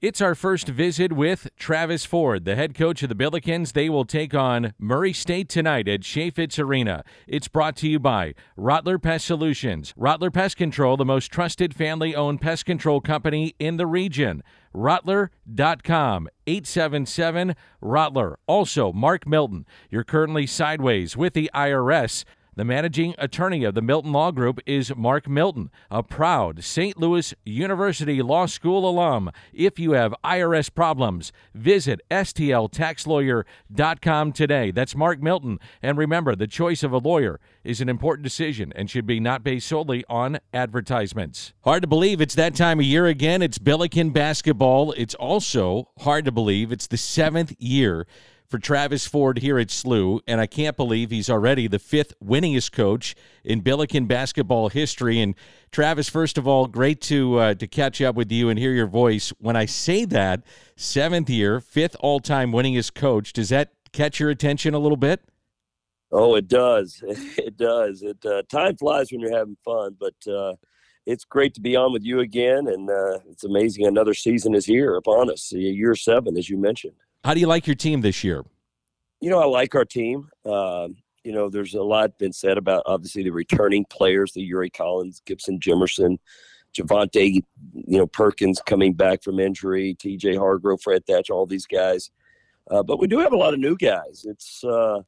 It's our first visit with Travis Ford, the head coach of the Billikens. They will take on Murray State tonight at Chaifetz Arena. It's brought to you by Rottler Pest Solutions. Rottler Pest Control, the most trusted family owned pest control company in the region. Rottler.com, 877 Rottler. Also, Mark Milton. You're currently sideways with the IRS. The managing attorney of the Milton Law Group is Mark Milton, a proud St. Louis University Law School alum. If you have IRS problems, visit stltaxlawyer.com today. That's Mark Milton. And remember, the choice of a lawyer is an important decision and should be not based solely on advertisements. Hard to believe it's that time of year again. It's Billiken basketball. It's also hard to believe it's the seventh year for Travis Ford here at SLU, and I can't believe he's already the fifth winningest coach in Billiken basketball history. And Travis, first of all, great to uh, to catch up with you and hear your voice. When I say that seventh year, fifth all time winningest coach, does that catch your attention a little bit? Oh, it does. It does. It uh, time flies when you're having fun, but uh, it's great to be on with you again, and uh, it's amazing. Another season is here upon us. Year seven, as you mentioned. How do you like your team this year? You know, I like our team. Um, you know, there's a lot been said about obviously the returning players, the Yuri Collins, Gibson Jimerson, Javonte, you know, Perkins coming back from injury, TJ Hargrove, Fred Thatch, all these guys. Uh, but we do have a lot of new guys. It's, uh,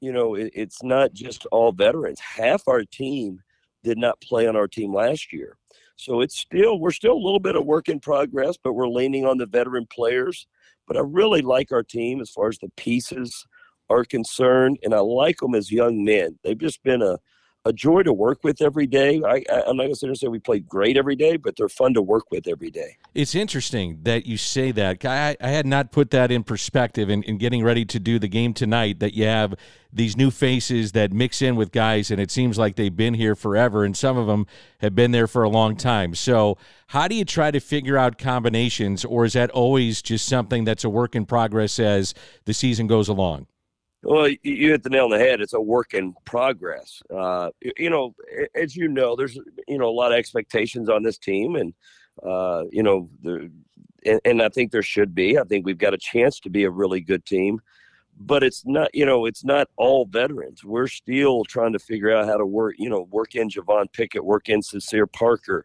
you know, it, it's not just all veterans. Half our team did not play on our team last year. So it's still, we're still a little bit of work in progress, but we're leaning on the veteran players. But I really like our team as far as the pieces are concerned, and I like them as young men. They've just been a, a joy to work with every day. I, I, am not going to say we play great every day, but they're fun to work with every day. It's interesting that you say that. I, I had not put that in perspective in, in getting ready to do the game tonight, that you have these new faces that mix in with guys, and it seems like they've been here forever, and some of them have been there for a long time. So, how do you try to figure out combinations, or is that always just something that's a work in progress as the season goes along? Well, you hit the nail on the head. It's a work in progress. Uh, you know, as you know, there's you know a lot of expectations on this team, and uh, you know, the, and, and I think there should be. I think we've got a chance to be a really good team but it's not you know it's not all veterans we're still trying to figure out how to work you know work in javon pickett work in sincere parker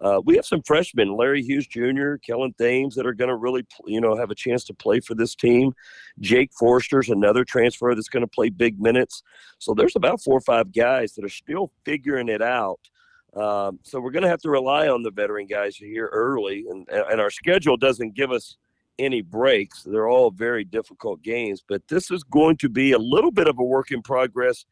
uh, we have some freshmen larry hughes jr kellen thames that are going to really you know have a chance to play for this team. Jake forster's another transfer that's going to play big minutes. So there's about four or five guys that are still figuring it out. Um, so we're going to have to rely on the veteran guys here early and, and our schedule doesn't give us any breaks. They're all very difficult games, but this is going to be a little bit of a work in progress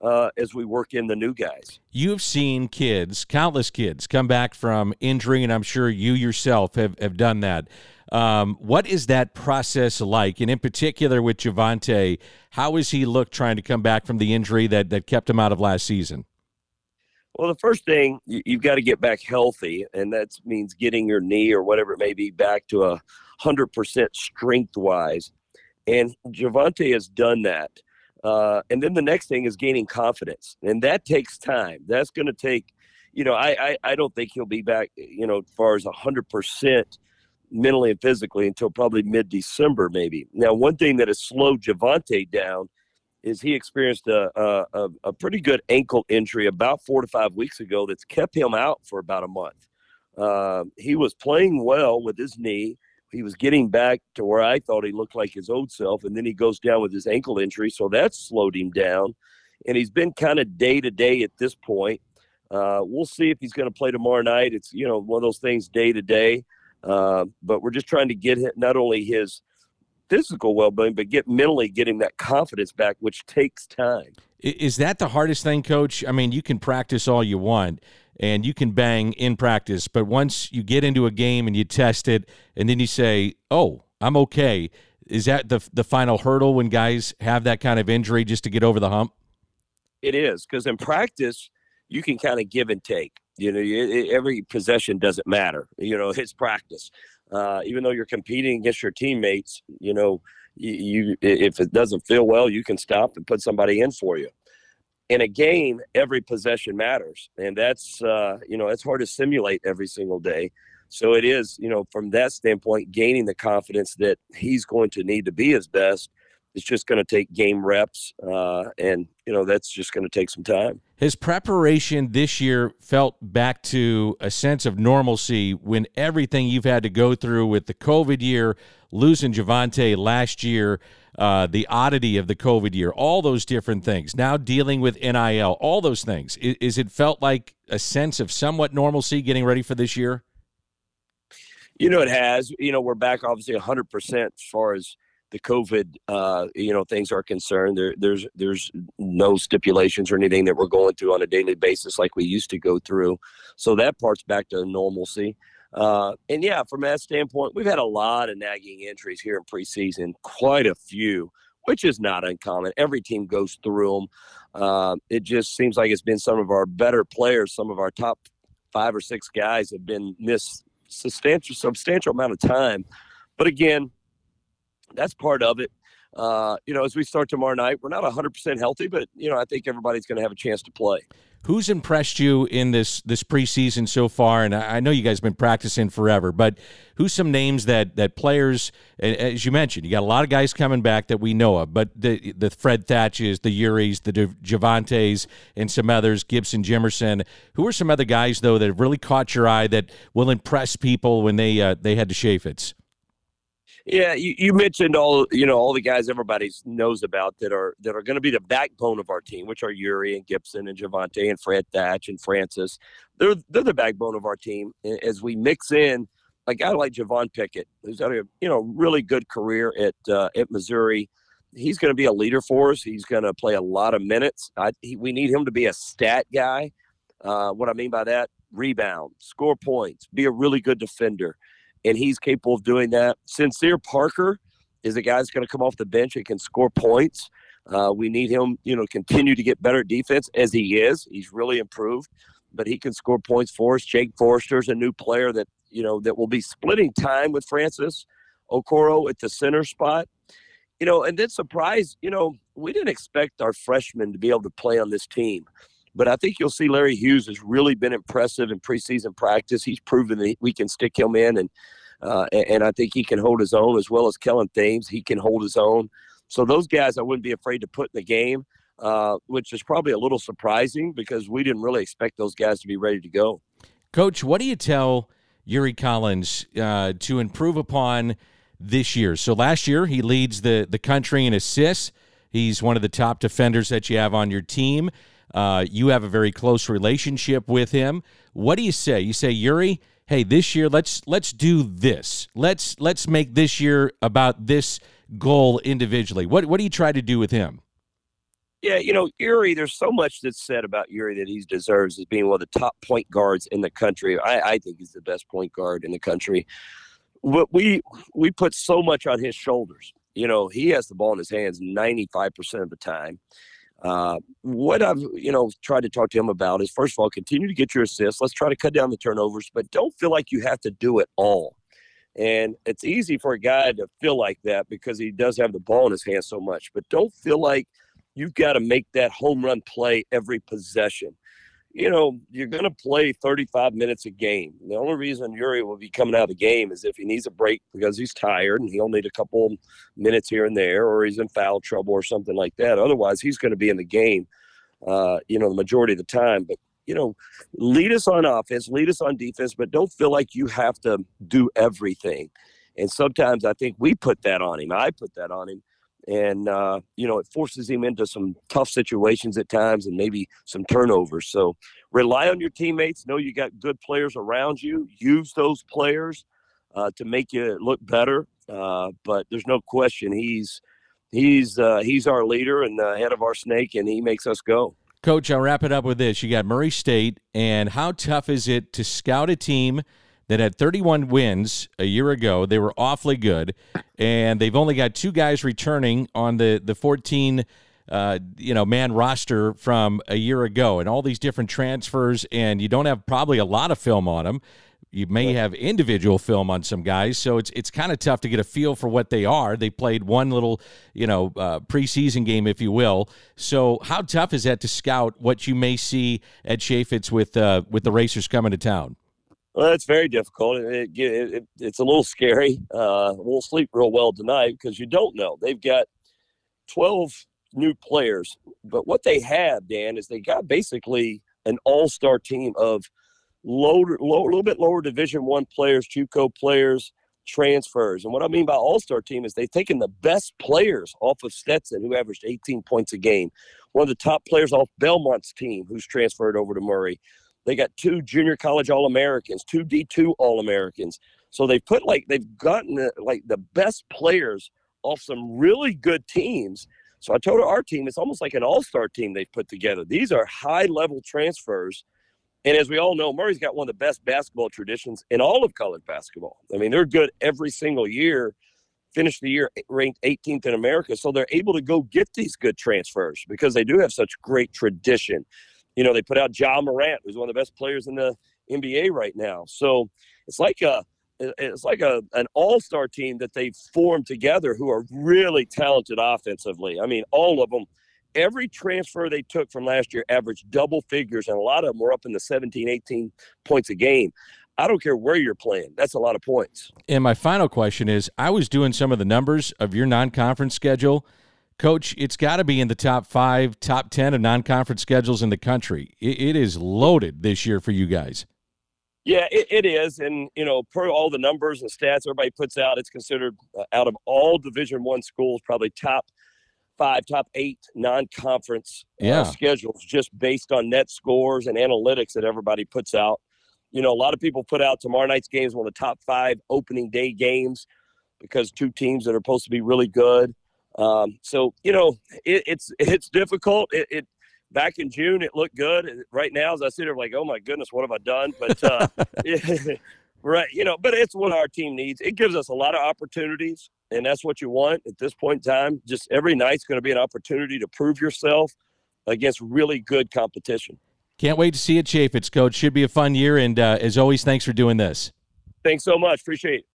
uh, as we work in the new guys. You've seen kids, countless kids, come back from injury, and I'm sure you yourself have, have done that. Um, what is that process like? And in particular with Javonte, how has he looked trying to come back from the injury that, that kept him out of last season? Well, the first thing you've got to get back healthy, and that means getting your knee or whatever it may be back to a 100% strength wise. And Javonte has done that. Uh, and then the next thing is gaining confidence. And that takes time. That's going to take, you know, I, I, I, don't think he'll be back, you know, as far as 100% mentally and physically until probably mid December, maybe. Now, one thing that has slowed Javonte down is he experienced a, a, a, pretty good ankle injury about four to five weeks ago that's kept him out for about a month. Uh, he was playing well with his knee he was getting back to where I thought he looked like his old self, and then he goes down with his ankle injury, so that slowed him down. And he's been kind of day to day at this point. Uh, we'll see if he's going to play tomorrow night. It's you know one of those things day to day, but we're just trying to get him, not only his physical well-being, but get mentally getting that confidence back, which takes time. Is that the hardest thing, Coach? I mean, you can practice all you want, and you can bang in practice. But once you get into a game and you test it, and then you say, "Oh, I'm okay," is that the the final hurdle when guys have that kind of injury just to get over the hump? It is because in practice you can kind of give and take. You know, every possession doesn't matter. You know, it's practice. Uh, even though you're competing against your teammates, you know, you, you if it doesn't feel well, you can stop and put somebody in for you in a game, every possession matters, and that's uh, you know it's hard to simulate every single day. So it is, you know, from that standpoint, gaining the confidence that he's going to need to be his best. It's just going to take game reps, uh, and you know that's just going to take some time. His preparation this year felt back to a sense of normalcy when everything you've had to go through with the COVID year, losing Javonte last year, uh, the oddity of the COVID year, all those different things. Now dealing with NIL, all those things. Is, is it felt like a sense of somewhat normalcy getting ready for this year? You know, it has. You know, we're back obviously 100% as far as the COVID, uh, you know, things are concerned. There, there's there's no stipulations or anything that we're going through on a daily basis like we used to go through. So that part's back to normalcy. Uh, and yeah, from that standpoint, we've had a lot of nagging injuries here in preseason, quite a few, which is not uncommon. Every team goes through them. Uh, it just seems like it's been some of our better players, some of our top five or six guys have been missed substantial substantial amount of time. But again, that's part of it. Uh, you know, as we start tomorrow night, we're not 100% healthy, but you know, I think everybody's going to have a chance to play. Who's impressed you in this this preseason so far? And I know you guys have been practicing forever, but who's some names that that players, as you mentioned, you got a lot of guys coming back that we know of, but the the Fred Thatches, the Yuris, the Javontes, and some others, Gibson, Jimerson. Who are some other guys though that have really caught your eye that will impress people when they uh, they head to Chaifetz? Yeah, you, you, mentioned all you know all the guys everybody knows about that are that are going to be the backbone of our team, which are Yuri and Gibson and Javonte and Fred Thatch and Francis. They're they're the backbone of our team. As we mix in a guy like Javon Pickett, who's had a you know really good career at uh, at Missouri. He's going to be a leader for us. He's going to play a lot of minutes. I, he, we need him to be a stat guy. Uh, what I mean by that: rebound, score points, be a really good defender and he's capable of doing that. Sincere Parker is a guy that's going to come off the bench and can score points. Uh, we need him, you know, continue to get better defense as he is. He's really improved, but he can score points for us. Jake Forster's a new player that you know that will be splitting time with Francis Okoro at the center spot. You know, and then surprise, you know, we didn't expect our freshmen to be able to play on this team. But I think you'll see Larry Hughes has really been impressive in preseason practice. He's proven that we can stick him in, and uh, and I think he can hold his own as well as Kellen Thames. He can hold his own. So those guys, I wouldn't be afraid to put in the game, uh, which is probably a little surprising because we didn't really expect those guys to be ready to go. Coach, what do you tell Yuri Collins uh, to improve upon this year? So last year he leads the the country in assists. He's one of the top defenders that you have on your team. Uh, you have a very close relationship with him. What do you say? You say, Yuri, hey, this year let's let's do this. Let's let's make this year about this goal individually. What what do you try to do with him? Yeah, you know, Yuri, there's so much that's said about Yuri that he deserves as being one of the top point guards in the country. I, I think he's the best point guard in the country. But we we put so much on his shoulders. You know, he has the ball in his hands 95% of the time. Uh, what I've you know tried to talk to him about is first of all, continue to get your assists. Let's try to cut down the turnovers, but don't feel like you have to do it all. And it's easy for a guy to feel like that because he does have the ball in his hand so much. But don't feel like you've got to make that home run play every possession you know, you're going to play 35 minutes a game. The only reason Yuri will be coming out of the game is if he needs a break because he's tired and he'll need a couple minutes here and there, or he's in foul trouble or something like that. Otherwise, he's going to be in the game, uh, you know, the majority of the time. But, you know, lead us on offense, lead us on defense, but don't feel like you have to do everything. And sometimes I think we put that on him. I put that on him and uh, you know it forces him into some tough situations at times and maybe some turnovers. So rely on your teammates know you got good players around you use those players uh, to make you look better uh, but there's no question he's he's uh, he's our leader and the head of our snake and he makes us go. Coach i'll wrap it up with this. You got murray state and how tough is it to scout a team that had 31 wins a year ago. They were awfully good, and they've only got two guys returning on the the 14 uh, you know man roster from a year ago, and all these different transfers, and you don't have probably a lot of film on them. You may have individual film on some guys, so it's it's kind of tough to get a feel for what they are. They played one little, you know, uh, preseason game, if you will. So, how tough is that to scout what you may see at Chaifetz with uh, with the racers coming to town? Well, it's very difficult. It, it, it, it's a little scary. Uh, we'll sleep real well tonight because you don't know. They've got 12 new players, but what they have, Dan, is they got basically an all-star team of lower, low, a little bit lower Division One players, JUCO players, transfers. And what I mean by all-star team is they've taken the best players off of Stetson, who averaged 18 points a game. One of the top players off Belmont's team, who's transferred over to Murray. They got two junior college All Americans, two D2 All Americans. So they've put like they've gotten like the best players off some really good teams. So I told our team it's almost like an all-star team they've put together. These are high-level transfers. And as we all know, Murray's got one of the best basketball traditions in all of college basketball. I mean, they're good every single year. Finish the year ranked 18th in America, so they're able to go get these good transfers because they do have such great tradition. You know, they put out Ja Morant, who's one of the best players in the NBA right now. So it's like a it's like a an all-star team that they've formed together who are really talented offensively. I mean, all of them. Every transfer they took from last year averaged double figures, and a lot of them were up in the 17, 18 points a game. I don't care where you're playing. That's a lot of points. And my final question is I was doing some of the numbers of your non conference schedule. Coach, it's got to be in the top five, top 10 of non conference schedules in the country. It, it is loaded this year for you guys. Yeah, it, it is, and you know, per all the numbers and stats everybody puts out, it's considered uh, out of all Division One schools, probably top five, top eight non-conference uh, yeah. schedules, just based on net scores and analytics that everybody puts out. You know, a lot of people put out tomorrow night's games one of the top five opening day games because two teams that are supposed to be really good. Um, so you know, it, it's it's difficult. It, it back in June, it looked good. Right now, as I sit here, like, oh my goodness, what have I done? But uh, right, you know, but it's what our team needs. It gives us a lot of opportunities, and that's what you want at this point in time. Just every night's going to be an opportunity to prove yourself against really good competition. Can't wait to see it, Chaifetz, coach. Should be a fun year, and uh, as always, thanks for doing this. Thanks so much. Appreciate it.